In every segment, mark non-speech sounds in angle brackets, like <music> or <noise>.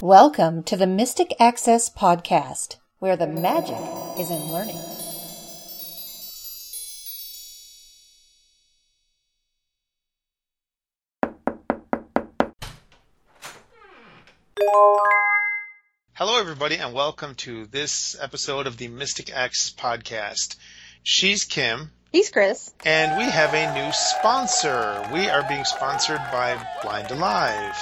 Welcome to the Mystic Access Podcast, where the magic is in learning. Hello, everybody, and welcome to this episode of the Mystic Access Podcast. She's Kim, He's Chris. and we have a new sponsor. We are being sponsored by Blind Alive.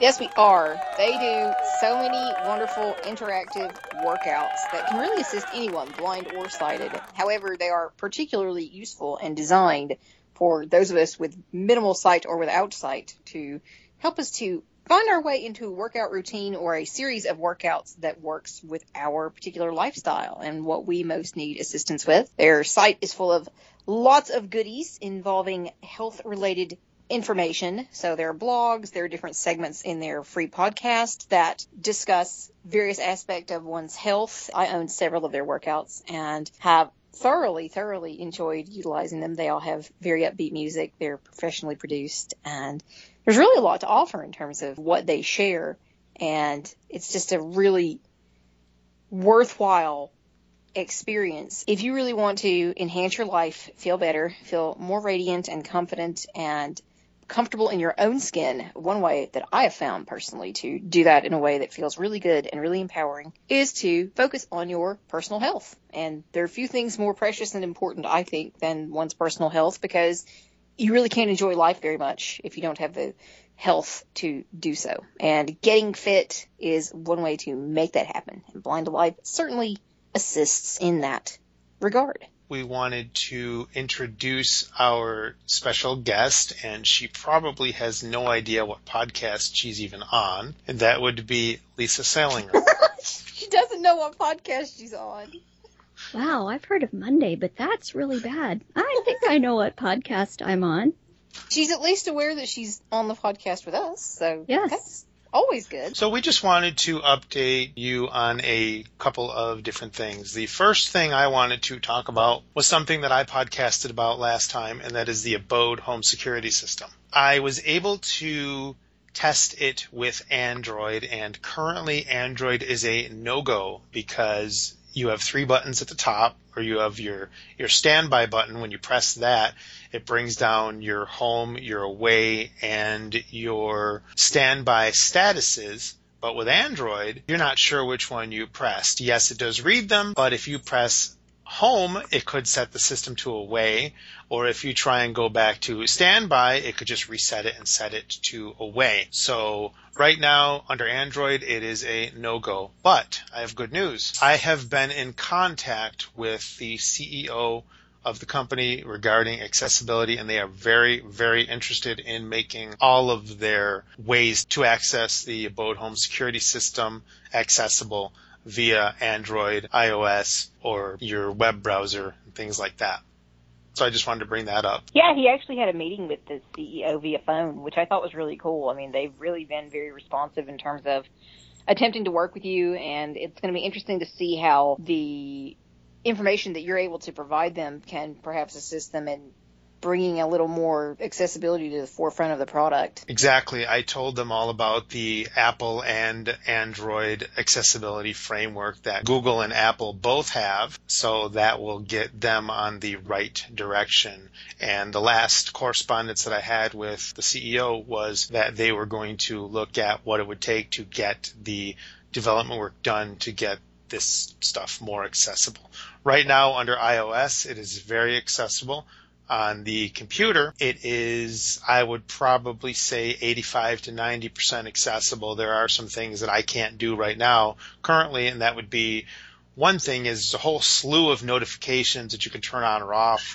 Yes, we are. They do so many wonderful interactive workouts that can really assist anyone, blind or sighted. However, they are particularly useful and designed for those of us with minimal sight or without sight to help us to find our way into a workout routine or a series of workouts that works with our particular lifestyle and what we most need assistance with. Their site is full of lots of goodies involving health related information. So there are blogs, there are different segments in their free podcast that discuss various aspects of one's health. I own several of their workouts and have thoroughly, thoroughly enjoyed utilizing them. They all have very upbeat music. They're professionally produced and there's really a lot to offer in terms of what they share. And it's just a really worthwhile experience. If you really want to enhance your life, feel better, feel more radiant and confident and comfortable in your own skin, one way that I have found personally to do that in a way that feels really good and really empowering is to focus on your personal health. And there are few things more precious and important, I think, than one's personal health because you really can't enjoy life very much if you don't have the health to do so. And getting fit is one way to make that happen. And Blind Alive certainly assists in that regard. We wanted to introduce our special guest, and she probably has no idea what podcast she's even on, and that would be Lisa Salinger. <laughs> she doesn't know what podcast she's on. Wow, I've heard of Monday, but that's really bad. I think I know what podcast I'm on. She's at least aware that she's on the podcast with us, so Yes. Always good. So we just wanted to update you on a couple of different things. The first thing I wanted to talk about was something that I podcasted about last time, and that is the Abode home security system. I was able to test it with Android, and currently Android is a no-go because you have three buttons at the top, or you have your, your standby button. When you press that, it brings down your home, your away, and your standby statuses. But with Android, you're not sure which one you pressed. Yes, it does read them, but if you press home, it could set the system to away, or if you try and go back to standby, it could just reset it and set it to away. So right now, under Android, it is a no-go. But I have good news. I have been in contact with the CEO of the company regarding accessibility and they are very, very interested in making all of their ways to access the Abode Home Security System accessible via Android, iOS, or your web browser, and things like that. So I just wanted to bring that up. Yeah, he actually had a meeting with the CEO via phone, which I thought was really cool. I mean, they've really been very responsive in terms of attempting to work with you, and it's going to be interesting to see how the information that you're able to provide them can perhaps assist them in bringing a little more accessibility to the forefront of the product. Exactly. I told them all about the Apple and Android accessibility framework that Google and Apple both have, so that will get them on the right direction. And the last correspondence that I had with the CEO was that they were going to look at what it would take to get the development work done to get this stuff more accessible. Right now under iOS, it is very accessible on the computer, it is, I would probably say 85 to 90% accessible. There are some things that I can't do right now currently, and that would be one thing is a whole slew of notifications that you can turn on or off.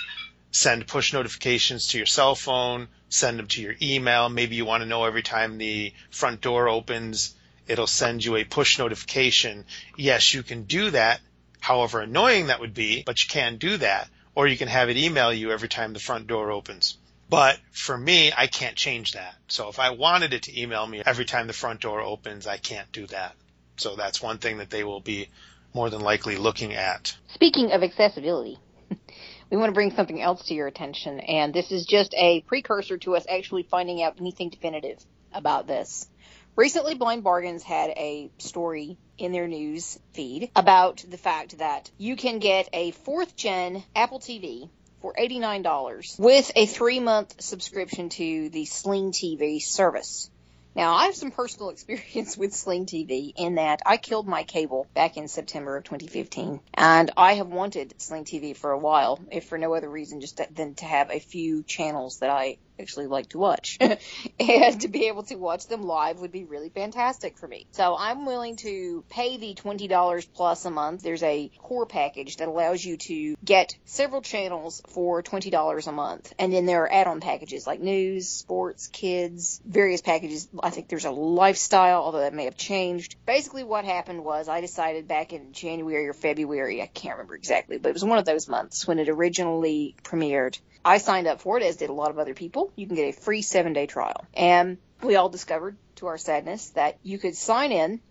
Send push notifications to your cell phone, send them to your email. Maybe you want to know every time the front door opens, it'll send you a push notification. Yes, you can do that. However annoying that would be, but you can do that or you can have it email you every time the front door opens. But for me, I can't change that. So if I wanted it to email me every time the front door opens, I can't do that. So that's one thing that they will be more than likely looking at. Speaking of accessibility, <laughs> we want to bring something else to your attention, and this is just a precursor to us actually finding out anything definitive about this. Recently, Blind Bargains had a story in their news feed about the fact that you can get a fourth gen Apple TV for $89 with a three month subscription to the Sling TV service. Now, I have some personal <laughs> experience with Sling TV in that I killed my cable back in September of 2015, and I have wanted Sling TV for a while, if for no other reason just to, than to have a few channels that I actually like to watch. <laughs> and to be able to watch them live would be really fantastic for me. So I'm willing to pay the $20 plus a month. There's a core package that allows you to get several channels for $20 a month. And then there are add-on packages like news, sports, kids, various packages. I think there's a lifestyle, although that may have changed. Basically what happened was I decided back in January or February, I can't remember exactly, but it was one of those months when it originally premiered I signed up for it, as did a lot of other people. You can get a free seven day trial. And we all discovered, to our sadness, that you could sign in.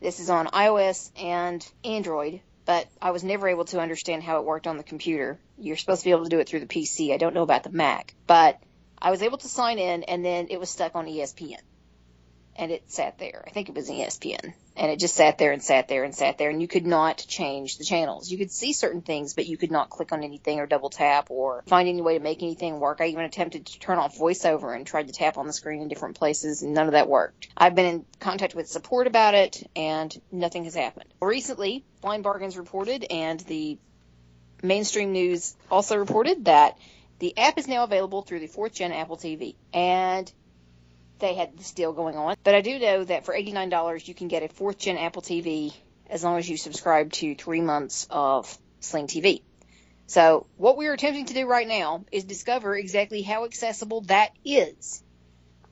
This is on iOS and Android, but I was never able to understand how it worked on the computer. You're supposed to be able to do it through the PC. I don't know about the Mac, but I was able to sign in and then it was stuck on ESPN. And it sat there. I think it was ESPN and it just sat there and sat there and sat there and you could not change the channels. You could see certain things, but you could not click on anything or double tap or find any way to make anything work. I even attempted to turn off voiceover and tried to tap on the screen in different places and none of that worked. I've been in contact with support about it and nothing has happened. Recently, Blind Bargains reported and the mainstream news also reported that the app is now available through the fourth gen Apple TV. And they had this deal going on. But I do know that for $89, you can get a fourth gen Apple TV as long as you subscribe to three months of Sling TV. So what we are attempting to do right now is discover exactly how accessible that is.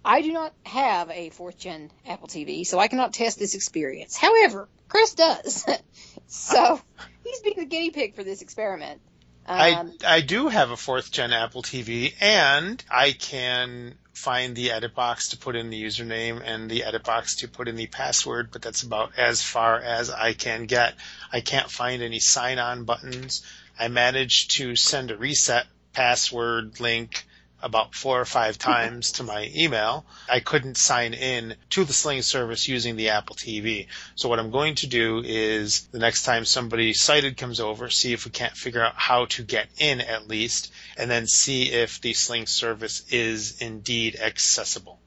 I do not have a fourth gen Apple TV, so I cannot test this experience. However, Chris does. <laughs> so he's being the guinea pig for this experiment. Um, I I do have a fourth gen Apple TV, and I can find the edit box to put in the username and the edit box to put in the password, but that's about as far as I can get. I can't find any sign on buttons. I managed to send a reset password link about four or five mm-hmm. times to my email. I couldn't sign in to the Sling service using the Apple TV. So what I'm going to do is the next time somebody sighted comes over, see if we can't figure out how to get in at least, and then see if the Sling service is indeed accessible.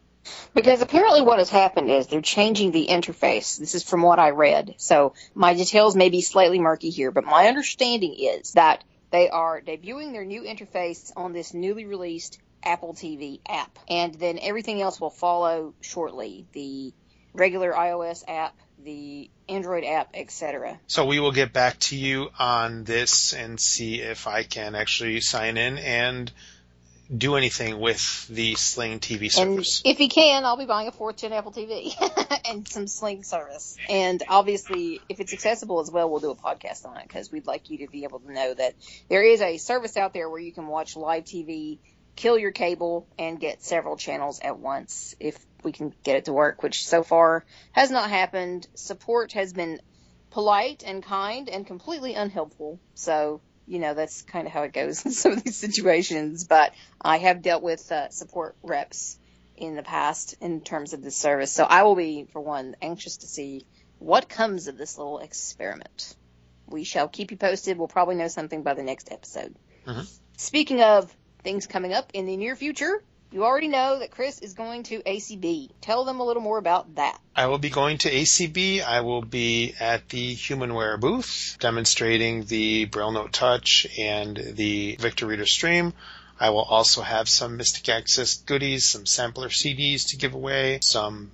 Because apparently what has happened is they're changing the interface. This is from what I read. So my details may be slightly murky here, but my understanding is that they are debuting their new interface on this newly released Apple TV app. And then everything else will follow shortly. The regular iOS app, the Android app, etc. So we will get back to you on this and see if I can actually sign in and do anything with the Sling TV service. And if he can, I'll be buying a fourth gen Apple TV <laughs> and some Sling service. And obviously, if it's accessible as well, we'll do a podcast on it because we'd like you to be able to know that there is a service out there where you can watch live TV kill your cable and get several channels at once if we can get it to work, which so far has not happened. Support has been polite and kind and completely unhelpful. So, you know, that's kind of how it goes <laughs> in some of these situations. But I have dealt with uh, support reps in the past in terms of this service. So I will be, for one, anxious to see what comes of this little experiment. We shall keep you posted. We'll probably know something by the next episode. Mm-hmm. Speaking of things coming up in the near future. You already know that Chris is going to ACB. Tell them a little more about that. I will be going to ACB. I will be at the HumanWare booth demonstrating the Braille Note Touch and the Victor Reader Stream. I will also have some Mystic Access goodies, some sampler CDs to give away, some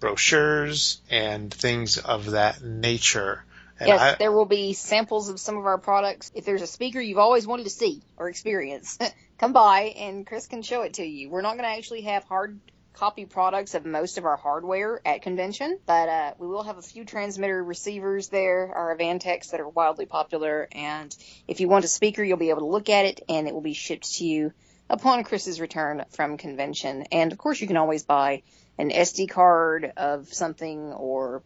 brochures, and things of that nature. And yes, I, there will be samples of some of our products. If there's a speaker you've always wanted to see or experience, <laughs> come by and Chris can show it to you. We're not going to actually have hard copy products of most of our hardware at convention, but uh, we will have a few transmitter receivers there, our Avantrees that are wildly popular. And if you want a speaker, you'll be able to look at it, and it will be shipped to you upon Chris's return from convention. And of course, you can always buy an SD card of something or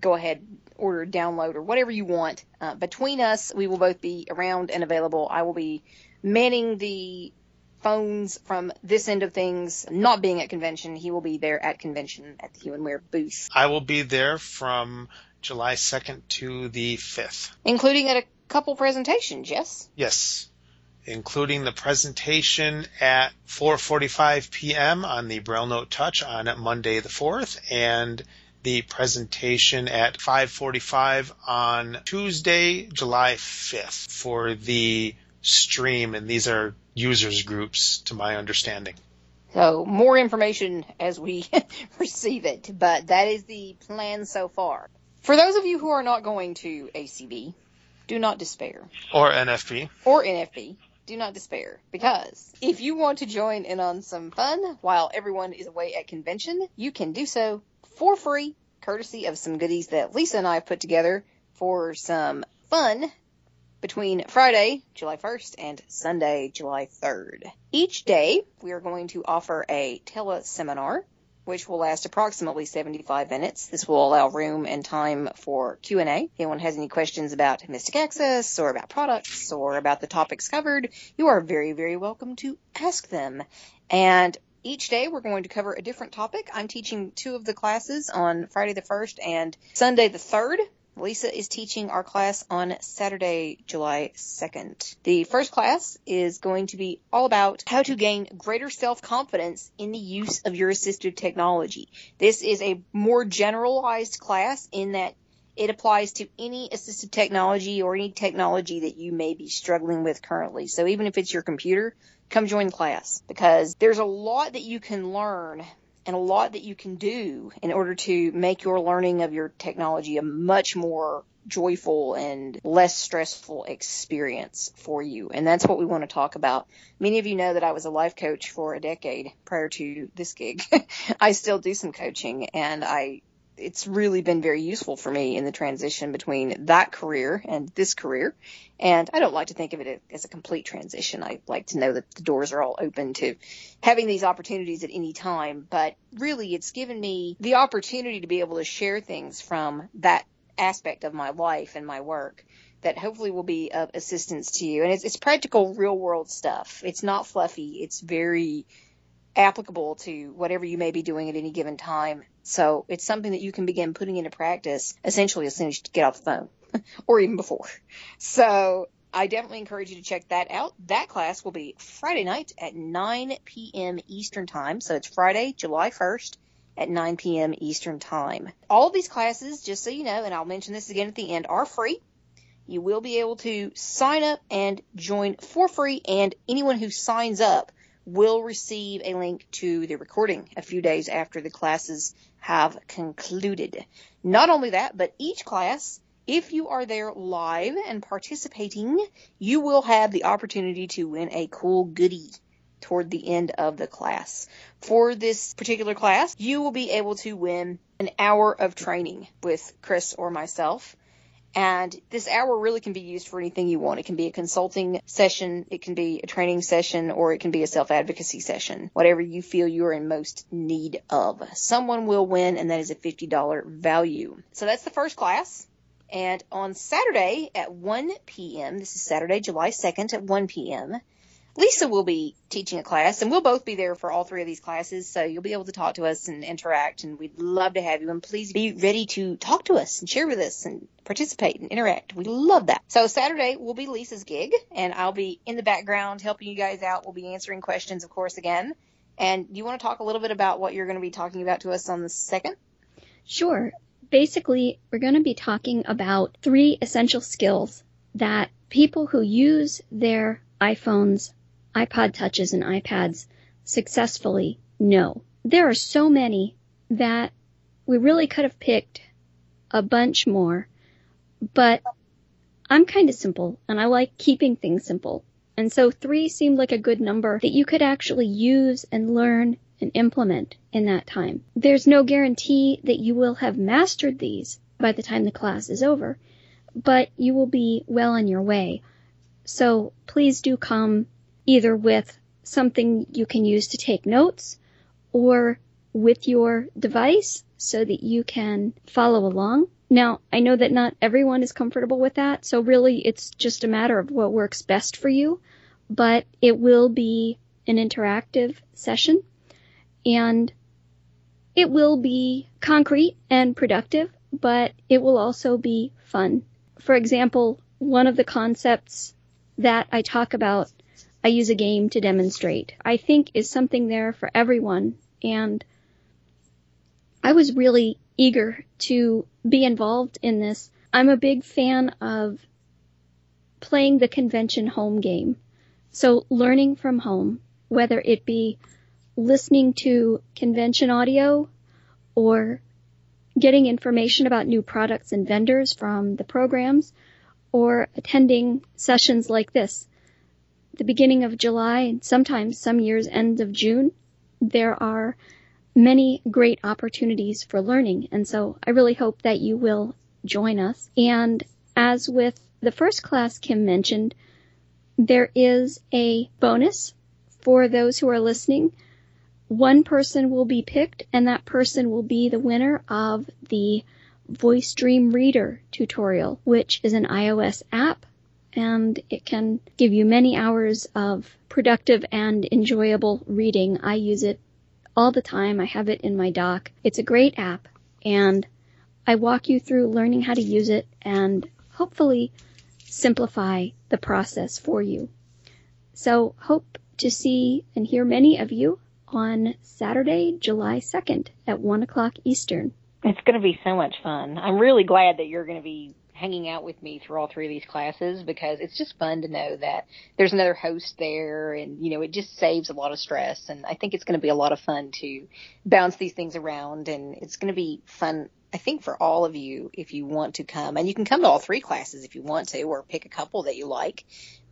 go ahead order download or whatever you want uh, between us we will both be around and available i will be manning the phones from this end of things not being at convention, he will be there at convention at the Humanware booth, I will be there from July 2nd to the 5th. including at a couple presentations. Yes. Yes, including the presentation at 4:45 p.m. on the Braille Note Touch on Monday the 4th and the presentation at 5:45 on Tuesday, July 5th for the stream and these are users groups to my understanding. So more information as we <laughs> receive it, but that is the plan so far. For those of you who are not going to ACB, do not despair. Or NFB. or NFB, do not despair because if you want to join in on some fun while everyone is away at convention, you can do so for free, courtesy of some goodies that Lisa and I have put together for some fun between Friday, July 1st and Sunday, July 3rd. Each day, we are going to offer a teleseminar which will last approximately 75 minutes. This will allow room and time for Q&A. If anyone has any questions about Mystic Access or about products or about the topics covered, you are very, very welcome to ask them. And each day we're going to cover a different topic. I'm teaching two of the classes on Friday the 1st and Sunday the 3rd. Lisa is teaching our class on Saturday, July 2nd. The first class is going to be all about how to gain greater self-confidence in the use of your assistive technology. This is a more generalized class in that it applies to any assistive technology or any technology that you may be struggling with currently. So even if it's your computer, come join the class because there's a lot that you can learn and a lot that you can do in order to make your learning of your technology a much more joyful and less stressful experience for you. And that's what we want to talk about. Many of you know that I was a life coach for a decade prior to this gig. <laughs> I still do some coaching and I it's really been very useful for me in the transition between that career and this career. And I don't like to think of it as a complete transition. I like to know that the doors are all open to having these opportunities at any time. But really, it's given me the opportunity to be able to share things from that aspect of my life and my work that hopefully will be of assistance to you. And it's, it's practical, real world stuff. It's not fluffy. It's very applicable to whatever you may be doing at any given time. So it's something that you can begin putting into practice essentially as soon as you get off the phone <laughs> or even before. So I definitely encourage you to check that out. That class will be Friday night at 9 p.m. Eastern Time. So it's Friday, July 1st at 9 p.m. Eastern Time. All these classes, just so you know, and I'll mention this again at the end, are free. You will be able to sign up and join for free, and anyone who signs up will receive a link to the recording a few days after the classes have concluded. Not only that, but each class, if you are there live and participating, you will have the opportunity to win a cool goodie toward the end of the class. For this particular class, you will be able to win an hour of training with Chris or myself. And this hour really can be used for anything you want. It can be a consulting session, it can be a training session, or it can be a self advocacy session. Whatever you feel you're in most need of. Someone will win, and that is a $50 value. So that's the first class. And on Saturday at 1 p.m., this is Saturday, July 2nd at 1 p.m., Lisa will be teaching a class, and we'll both be there for all three of these classes, so you'll be able to talk to us and interact, and we'd love to have you. And please be ready to talk to us and share with us and participate and interact. We love that. So Saturday will be Lisa's gig, and I'll be in the background helping you guys out. We'll be answering questions, of course, again. And you want to talk a little bit about what you're going to be talking about to us on the second? Sure. Basically, we're going to be talking about three essential skills that people who use their iPhones, iPod touches, and iPads successfully No. There are so many that we really could have picked a bunch more, but I'm kind of simple and I like keeping things simple. And so three seemed like a good number that you could actually use and learn and implement in that time. There's no guarantee that you will have mastered these by the time the class is over, but you will be well on your way. So please do come either with something you can use to take notes or with your device so that you can follow along. Now, I know that not everyone is comfortable with that, so really it's just a matter of what works best for you, but it will be an interactive session and it will be concrete and productive, but it will also be fun. For example, one of the concepts that I talk about, I use a game to demonstrate, I think is something there for everyone. And I was really eager to be involved in this. I'm a big fan of playing the convention home game. So learning from home, whether it be listening to convention audio or getting information about new products and vendors from the programs or attending sessions like this. The beginning of July and sometimes some years end of June, there are many great opportunities for learning. And so I really hope that you will join us. And as with the first class Kim mentioned, there is a bonus for those who are listening. One person will be picked and that person will be the winner of the Voice Dream Reader tutorial, which is an iOS app and it can give you many hours of productive and enjoyable reading. I use it all the time. I have it in my dock. It's a great app and I walk you through learning how to use it and hopefully simplify the process for you. So hope to see and hear many of you on Saturday, July 2nd at 1 o'clock Eastern. It's going to be so much fun. I'm really glad that you're going to be hanging out with me through all three of these classes because it's just fun to know that there's another host there and you know it just saves a lot of stress. And I think it's going to be a lot of fun to bounce these things around. And it's going to be fun I think for all of you if you want to come. And you can come to all three classes if you want to or pick a couple that you like.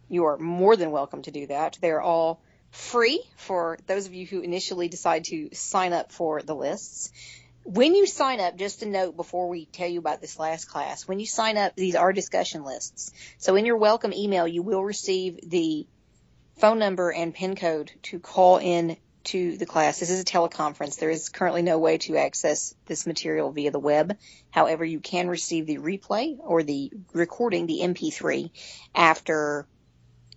You are more than welcome to do that. They're all free for those of you who initially decide to sign up for the lists when you sign up, just a note before we tell you about this last class, when you sign up, these are discussion lists. So in your welcome email, you will receive the phone number and PIN code to call in to the class. This is a teleconference. There is currently no way to access this material via the web. However, you can receive the replay or the recording, the MP3, after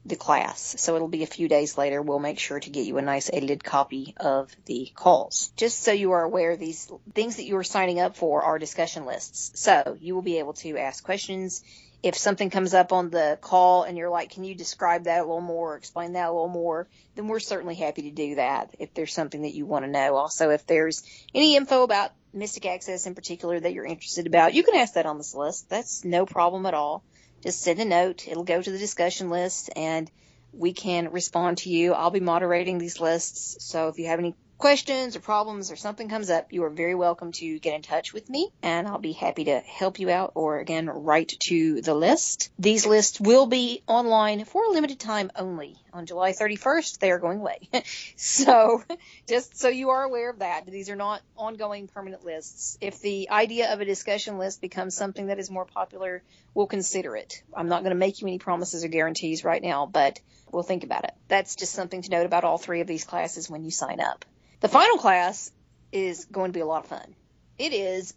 the class. So it'll be a few days later. We'll make sure to get you a nice edited copy of the calls. Just so you are aware, these things that you are signing up for are discussion lists. So you will be able to ask questions. If something comes up on the call and you're like, can you describe that a little more, explain that a little more, then we're certainly happy to do that if there's something that you want to know. Also, if there's any info about Mystic Access in particular that you're interested about, you can ask that on this list. That's no problem at all just send a note. It'll go to the discussion list and we can respond to you. I'll be moderating these lists. So if you have any questions or problems or something comes up, you are very welcome to get in touch with me and I'll be happy to help you out or again, write to the list. These lists will be online for a limited time only. On July 31st, they are going away. <laughs> so just so you are aware of that, these are not ongoing permanent lists. If the idea of a discussion list becomes something that is more popular, we'll consider it. I'm not going to make you any promises or guarantees right now, but we'll think about it. That's just something to note about all three of these classes when you sign up. The final class is going to be a lot of fun. It is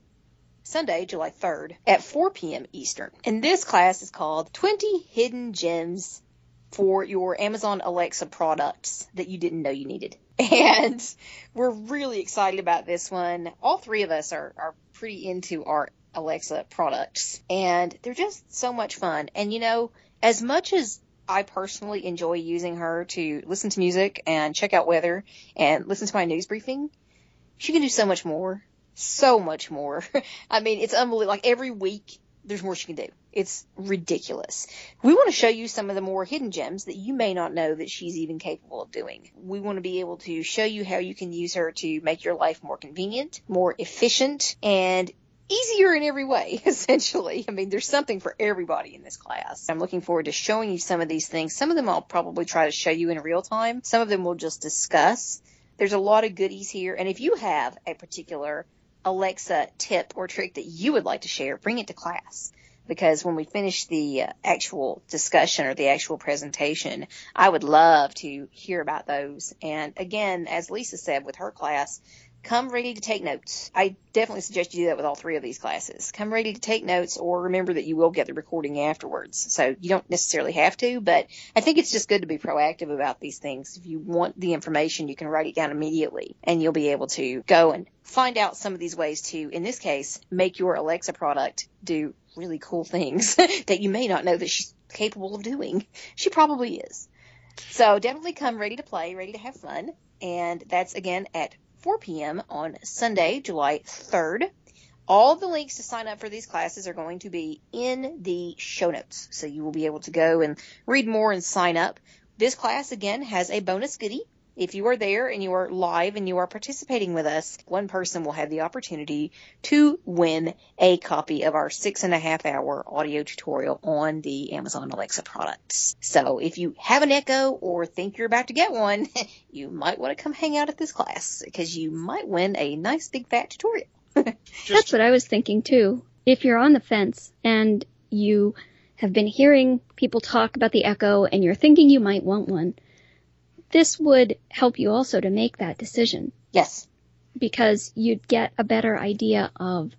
Sunday, July 3rd at 4 p.m. Eastern. And this class is called 20 Hidden Gems for your Amazon Alexa products that you didn't know you needed. <laughs> And we're really excited about this one. All three of us are, are pretty into our Alexa products and they're just so much fun. And you know, as much as I personally enjoy using her to listen to music and check out weather and listen to my news briefing. She can do so much more. So much more. <laughs> I mean, it's unbelievable. Like every week, there's more she can do. It's ridiculous. We want to show you some of the more hidden gems that you may not know that she's even capable of doing. We want to be able to show you how you can use her to make your life more convenient, more efficient, and easier in every way, <laughs> essentially. I mean, there's something for everybody in this class. I'm looking forward to showing you some of these things. Some of them I'll probably try to show you in real time. Some of them we'll just discuss. There's a lot of goodies here. And if you have a particular Alexa tip or trick that you would like to share, bring it to class because when we finish the uh, actual discussion or the actual presentation, I would love to hear about those. And again, as Lisa said with her class, come ready to take notes. I definitely suggest you do that with all three of these classes. Come ready to take notes or remember that you will get the recording afterwards. So you don't necessarily have to, but I think it's just good to be proactive about these things. If you want the information, you can write it down immediately and you'll be able to go and find out some of these ways to, in this case, make your Alexa product do really cool things <laughs> that you may not know that she's capable of doing. She probably is. So definitely come ready to play, ready to have fun. And that's again at 4 p.m. on Sunday, July 3rd. All the links to sign up for these classes are going to be in the show notes. So you will be able to go and read more and sign up. This class again has a bonus goodie. If you are there and you are live and you are participating with us, one person will have the opportunity to win a copy of our six and a half hour audio tutorial on the Amazon Alexa products. So if you have an Echo or think you're about to get one, <laughs> you might want to come hang out at this class because you might win a nice big fat tutorial. <laughs> That's what I was thinking too. If you're on the fence and you have been hearing people talk about the Echo and you're thinking you might want one, this would help you also to make that decision yes. because you'd get a better idea of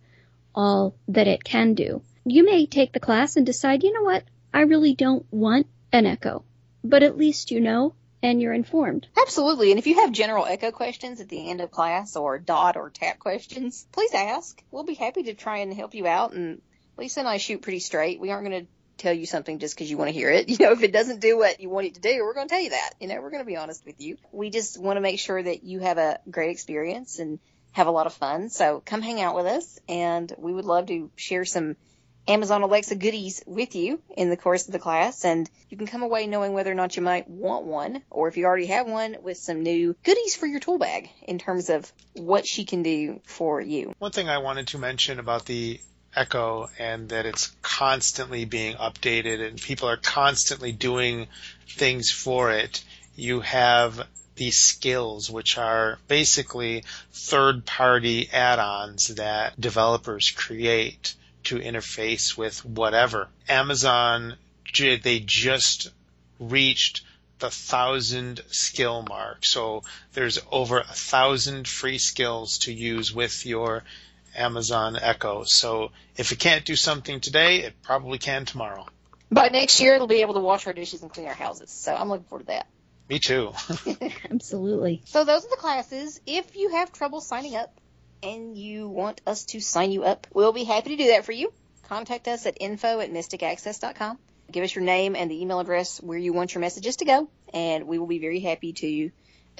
all that it can do. You may take the class and decide, you know what, I really don't want an echo, but at least you know and you're informed. Absolutely. And if you have general echo questions at the end of class or dot or tap questions, please ask. We'll be happy to try and help you out. And Lisa and I shoot pretty straight. We aren't going to tell you something just because you want to hear it. <laughs> You know, if it doesn't do what you want it to do, we're going to tell you that. You know, we're going to be honest with you. We just want to make sure that you have a great experience and have a lot of fun. So come hang out with us and we would love to share some Amazon Alexa goodies with you in the course of the class. And you can come away knowing whether or not you might want one, or if you already have one, with some new goodies for your tool bag in terms of what she can do for you. One thing I wanted to mention about the Echo and that it's constantly being updated and people are constantly doing things for it. You have these skills, which are basically third party add ons that developers create to interface with whatever. Amazon, they just reached the thousand skill mark. So there's over a thousand free skills to use with your Amazon Echo. So if it can't do something today, it probably can tomorrow. By next year, it'll be able to wash our dishes and clean our houses. So I'm looking forward to that. Me too. <laughs> <laughs> Absolutely. So those are the classes. If you have trouble signing up and you want us to sign you up, we'll be happy to do that for you. Contact us at info at mysticaccess.com. Give us your name and the email address where you want your messages to go, and we will be very happy to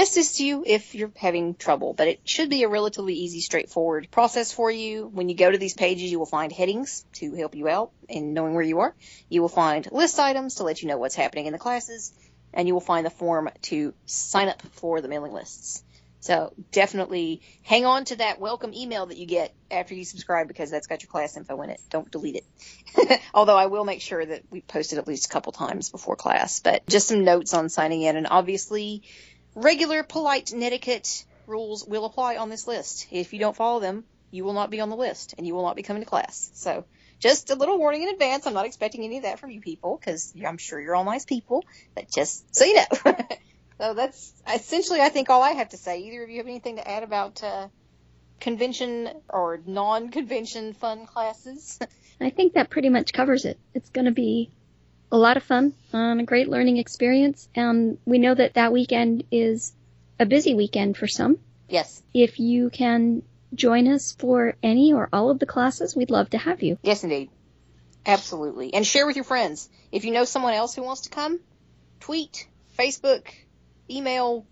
assist you if you're having trouble, but it should be a relatively easy, straightforward process for you. When you go to these pages, you will find headings to help you out in knowing where you are. You will find list items to let you know what's happening in the classes, and you will find the form to sign up for the mailing lists. So definitely hang on to that welcome email that you get after you subscribe because that's got your class info in it. Don't delete it. <laughs> Although I will make sure that we post it at least a couple times before class, but just some notes on signing in and obviously regular polite etiquette rules will apply on this list. If you don't follow them, you will not be on the list and you will not be coming to class. So just a little warning in advance. I'm not expecting any of that from you people because I'm sure you're all nice people, but just so you know. <laughs> So that's essentially, I think, all I have to say. Either of you have anything to add about uh, convention or non-convention fun classes? <laughs> I think that pretty much covers it. It's going to be a lot of fun, um, a great learning experience, and we know that that weekend is a busy weekend for some. Yes. If you can join us for any or all of the classes, we'd love to have you. Yes, indeed. Absolutely. And share with your friends. If you know someone else who wants to come, tweet, Facebook, email,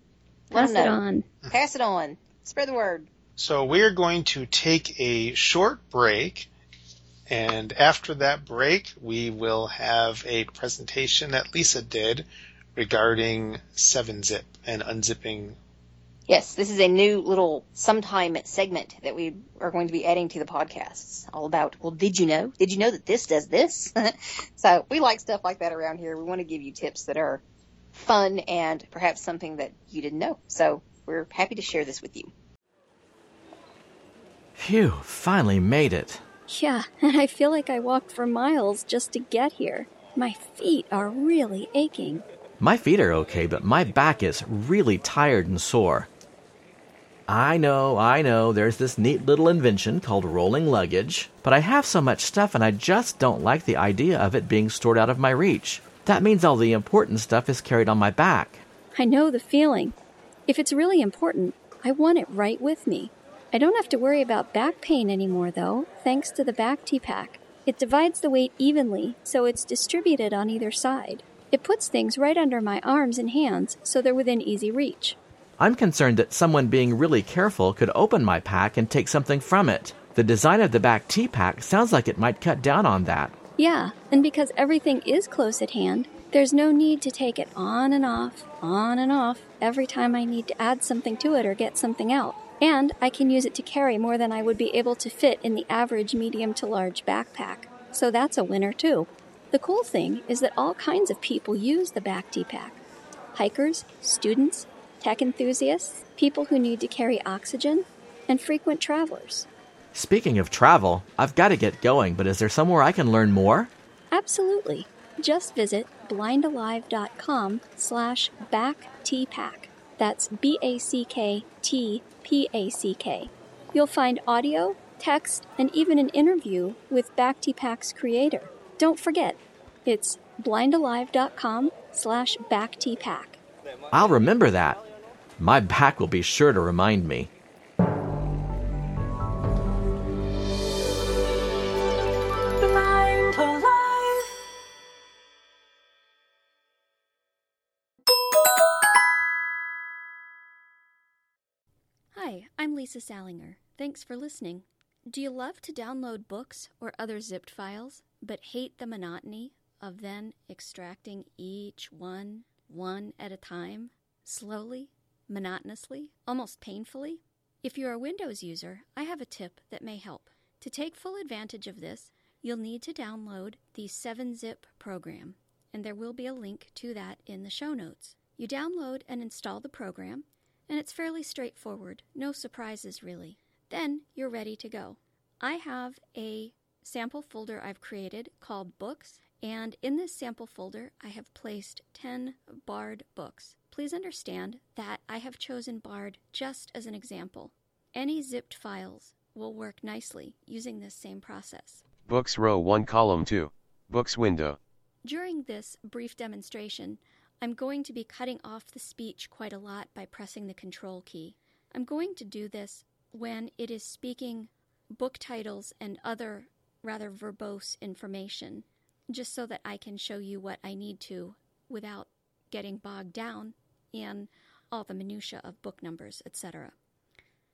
Pass it on. Pass it on. Spread the word. So we're going to take a short break, and after that break, we will have a presentation that Lisa did regarding 7-zip and unzipping. Yes, this is a new little sometime segment that we are going to be adding to the podcasts. All about, well, did you know? Did you know that this does this? <laughs> so we like stuff like that around here. We want to give you tips that are fun and perhaps something that you didn't know. So we're happy to share this with you. Phew, finally made it. Yeah, <laughs> and I feel like I walked for miles just to get here. My feet are really aching. My feet are okay, but my back is really tired and sore. I know, I know, there's this neat little invention called rolling luggage, but I have so much stuff and I just don't like the idea of it being stored out of my reach. That means all the important stuff is carried on my back. I know the feeling. If it's really important, I want it right with me. I don't have to worry about back pain anymore, though, thanks to the Back T-Pack. It divides the weight evenly, so it's distributed on either side. It puts things right under my arms and hands, so they're within easy reach. I'm concerned that someone being really careful could open my pack and take something from it. The design of the back T-Pack sounds like it might cut down on that. Yeah, and because everything is close at hand, there's no need to take it on and off, on and off, every time I need to add something to it or get something out. And I can use it to carry more than I would be able to fit in the average medium to large backpack. So that's a winner too. The cool thing is that all kinds of people use the Back T-Pack. Hikers, students, tech enthusiasts, people who need to carry oxygen, and frequent travelers. Speaking of travel, I've got to get going, but is there somewhere I can learn more? Absolutely. Just visit blindalive.com slash backtpack. That's B-A-C-K-T-P-A-C-K. You'll find audio, text, and even an interview with Back T-Pack's creator. Don't forget, it's blindalive.com slash backtpack. I'll remember that. My back will be sure to remind me. Lisa Salinger. Thanks for listening. Do you love to download books or other zipped files, but hate the monotony of then extracting each one, one at a time, slowly, monotonously, almost painfully? If you're a Windows user, I have a tip that may help. To take full advantage of this, you'll need to download the 7-Zip program, and there will be a link to that in the show notes. You download and install the program, and it's fairly straightforward, no surprises really. Then you're ready to go. I have a sample folder I've created called Books, and in this sample folder, I have placed 10 Bard books. Please understand that I have chosen Bard just as an example. Any zipped files will work nicely using this same process. Books row 1 column 2. Books window. During this brief demonstration, I'm going to be cutting off the speech quite a lot by pressing the control key. I'm going to do this when it is speaking book titles and other rather verbose information, just so that I can show you what I need to without getting bogged down in all the minutiae of book numbers, etc.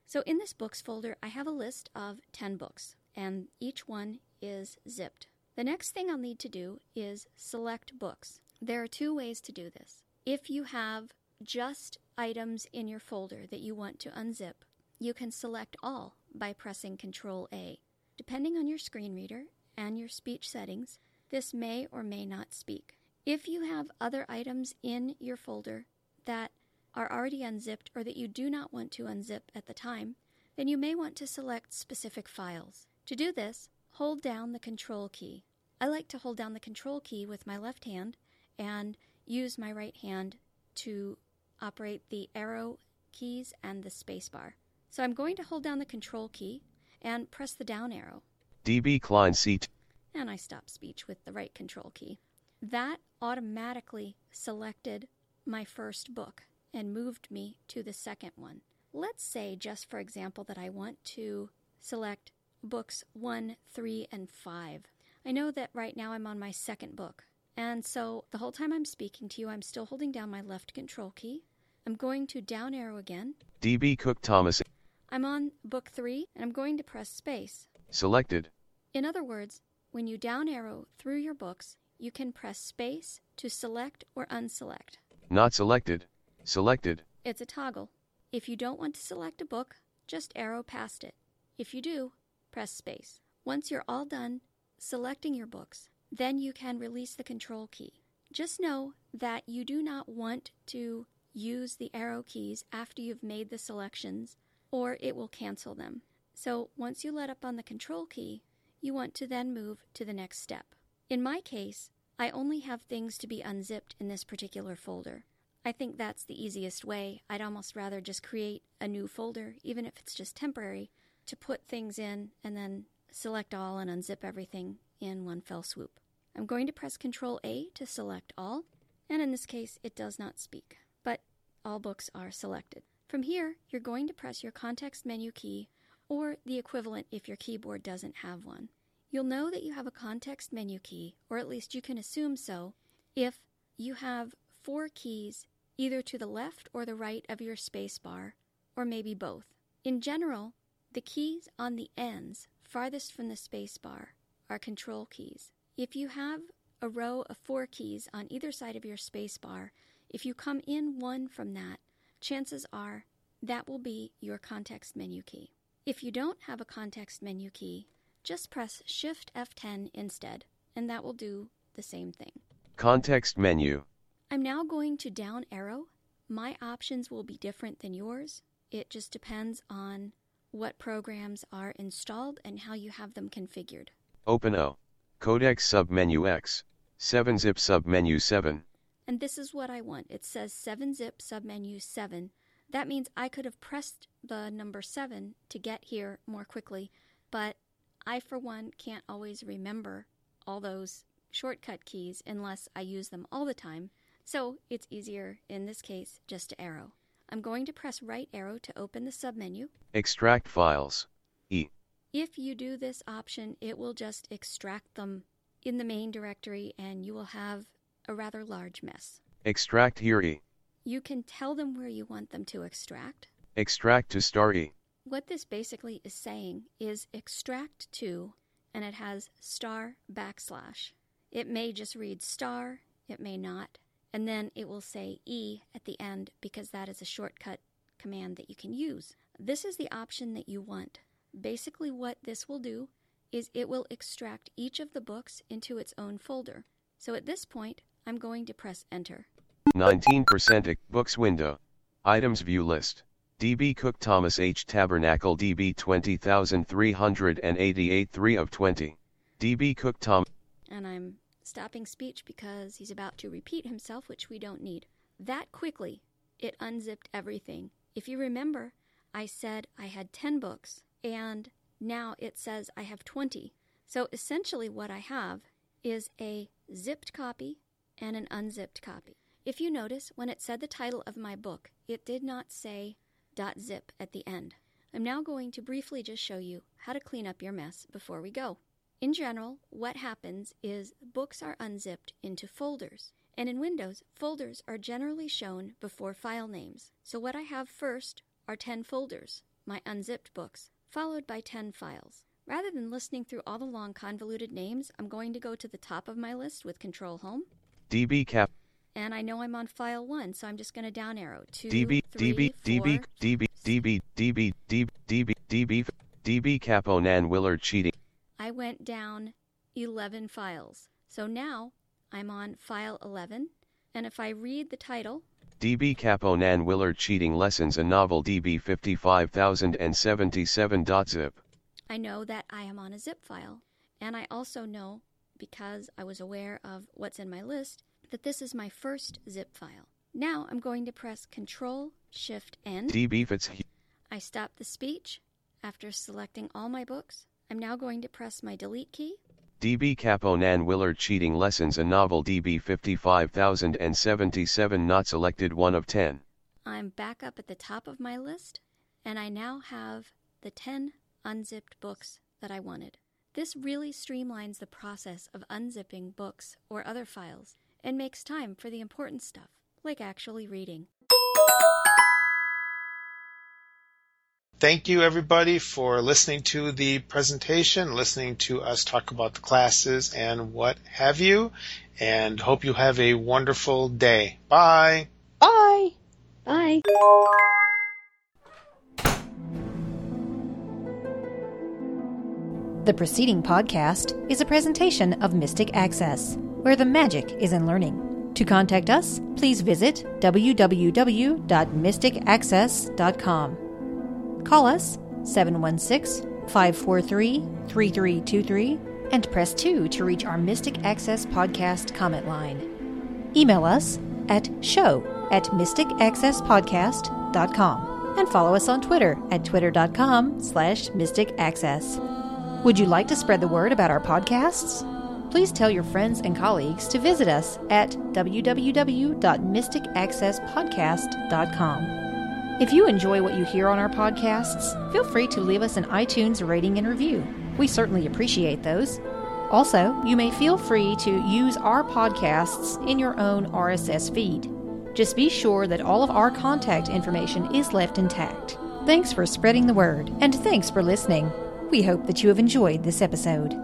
So in this books folder, I have a list of 10 books, and each one is zipped. The next thing I'll need to do is select books. There are two ways to do this. If you have just items in your folder that you want to unzip, you can select all by pressing Control A. Depending on your screen reader and your speech settings, this may or may not speak. If you have other items in your folder that are already unzipped or that you do not want to unzip at the time, then you may want to select specific files. To do this, hold down the Control key. I like to hold down the Control key with my left hand and use my right hand to operate the arrow keys and the spacebar. So I'm going to hold down the Control key and press the down arrow, DB Klein seat. and I stop speech with the right Control key. That automatically selected my first book and moved me to the second one. Let's say, just for example, that I want to select books 1, 3, and 5. I know that right now I'm on my second book. And so the whole time I'm speaking to you, I'm still holding down my left control key. I'm going to down arrow again. DB Cook Thomas. I'm on book 3 and I'm going to press space. Selected. In other words, when you down arrow through your books, you can press space to select or unselect. Not selected. Selected. It's a toggle. If you don't want to select a book, just arrow past it. If you do, press space. Once you're all done selecting your books, then you can release the control key. Just know that you do not want to use the arrow keys after you've made the selections, or it will cancel them. So once you let up on the control key, you want to then move to the next step. In my case, I only have things to be unzipped in this particular folder. I think that's the easiest way. I'd almost rather just create a new folder, even if it's just temporary, to put things in and then select all and unzip everything in one fell swoop. I'm going to press Ctrl A to select all, and in this case it does not speak, but all books are selected. From here, you're going to press your context menu key or the equivalent if your keyboard doesn't have one. You'll know that you have a context menu key, or at least you can assume so, if you have four keys either to the left or the right of your spacebar, or maybe both. In general, the keys on the ends farthest from the spacebar are control keys. If you have a row of four keys on either side of your spacebar, if you come in one from that, chances are that will be your context menu key. If you don't have a context menu key, just press Shift F10 instead, and that will do the same thing. Context menu. I'm now going to down arrow. My options will be different than yours. It just depends on what programs are installed and how you have them configured. Open O. Codex submenu X. 7-zip submenu 7. And this is what I want. It says 7-zip submenu 7. That means I could have pressed the number 7 to get here more quickly, but I, for one, can't always remember all those shortcut keys unless I use them all the time, so it's easier in this case just to arrow. I'm going to press right arrow to open the submenu. Extract files. E. If you do this option, it will just extract them in the main directory and you will have a rather large mess. Extract here E. You can tell them where you want them to extract. Extract to star E. What this basically is saying is extract to, and it has star backslash. It may just read star, it may not, and then it will say E at the end because that is a shortcut command that you can use. This is the option that you want. Basically, what this will do is it will extract each of the books into its own folder. So at this point, I'm going to press enter. 19% e- books window. Items view list. DB Cook Thomas H. Tabernacle DB 20388 3 of 20. DB Cook Tom. and I'm stopping speech because he's about to repeat himself, which we don't need. That quickly, it unzipped everything. If you remember, I said I had 10 books, and now it says I have 20. So essentially, what I have is a zipped copy and an unzipped copy. If you notice, when it said the title of my book, it did not say .zip at the end. I'm now going to briefly just show you how to clean up your mess before we go. In general, what happens is books are unzipped into folders. And in Windows, folders are generally shown before file names. So what I have first are 10 folders, my unzipped books, followed by 10 files. Rather than listening through all the long convoluted names, I'm going to go to the top of my list with Control Home. DB Cap. And I know I'm on file 1, so I'm just going to down arrow. 2, DB three, DB DB four. DB DB DB DB DB DB DB Cappo Nan Willard cheating. I went down 11 files. So now I'm on file 11, and if I read the title, DB Cappo Nan Willard cheating lessons a novel DB 55077.zip. I know that I am on a zip file. And I also know, because I was aware of what's in my list, that this is my first zip file. Now I'm going to press Control Shift End. DB Fitz I stop the speech. After selecting all my books, I'm now going to press my delete key. DB Cappo Nan Willard cheating lessons a novel DB 55077 not selected 1 of 10. I'm back up at the top of my list, and I now have the 10 unzipped books that I wanted. This really streamlines the process of unzipping books or other files and makes time for the important stuff, like actually reading. Thank you, everybody, for listening to the presentation, listening to us talk about the classes and what have you, and hope you have a wonderful day. Bye. Bye. Bye! The preceding podcast is a presentation of Mystic Access, where the magic is in learning. To contact us, please visit www.mysticaccess.com. Call us 716 543 3323 and press 2 to reach our Mystic Access podcast comment line. Email us at show at mysticaccesspodcast.com and follow us on Twitter at twitter.com slash mysticaccess. Would you like to spread the word about our podcasts? Please tell your friends and colleagues to visit us at www.mysticaccesspodcast.com. If you enjoy what you hear on our podcasts, feel free to leave us an iTunes rating and review. We certainly appreciate those. Also, you may feel free to use our podcasts in your own RSS feed. Just be sure that all of our contact information is left intact. Thanks for spreading the word, and thanks for listening. We hope that you have enjoyed this episode.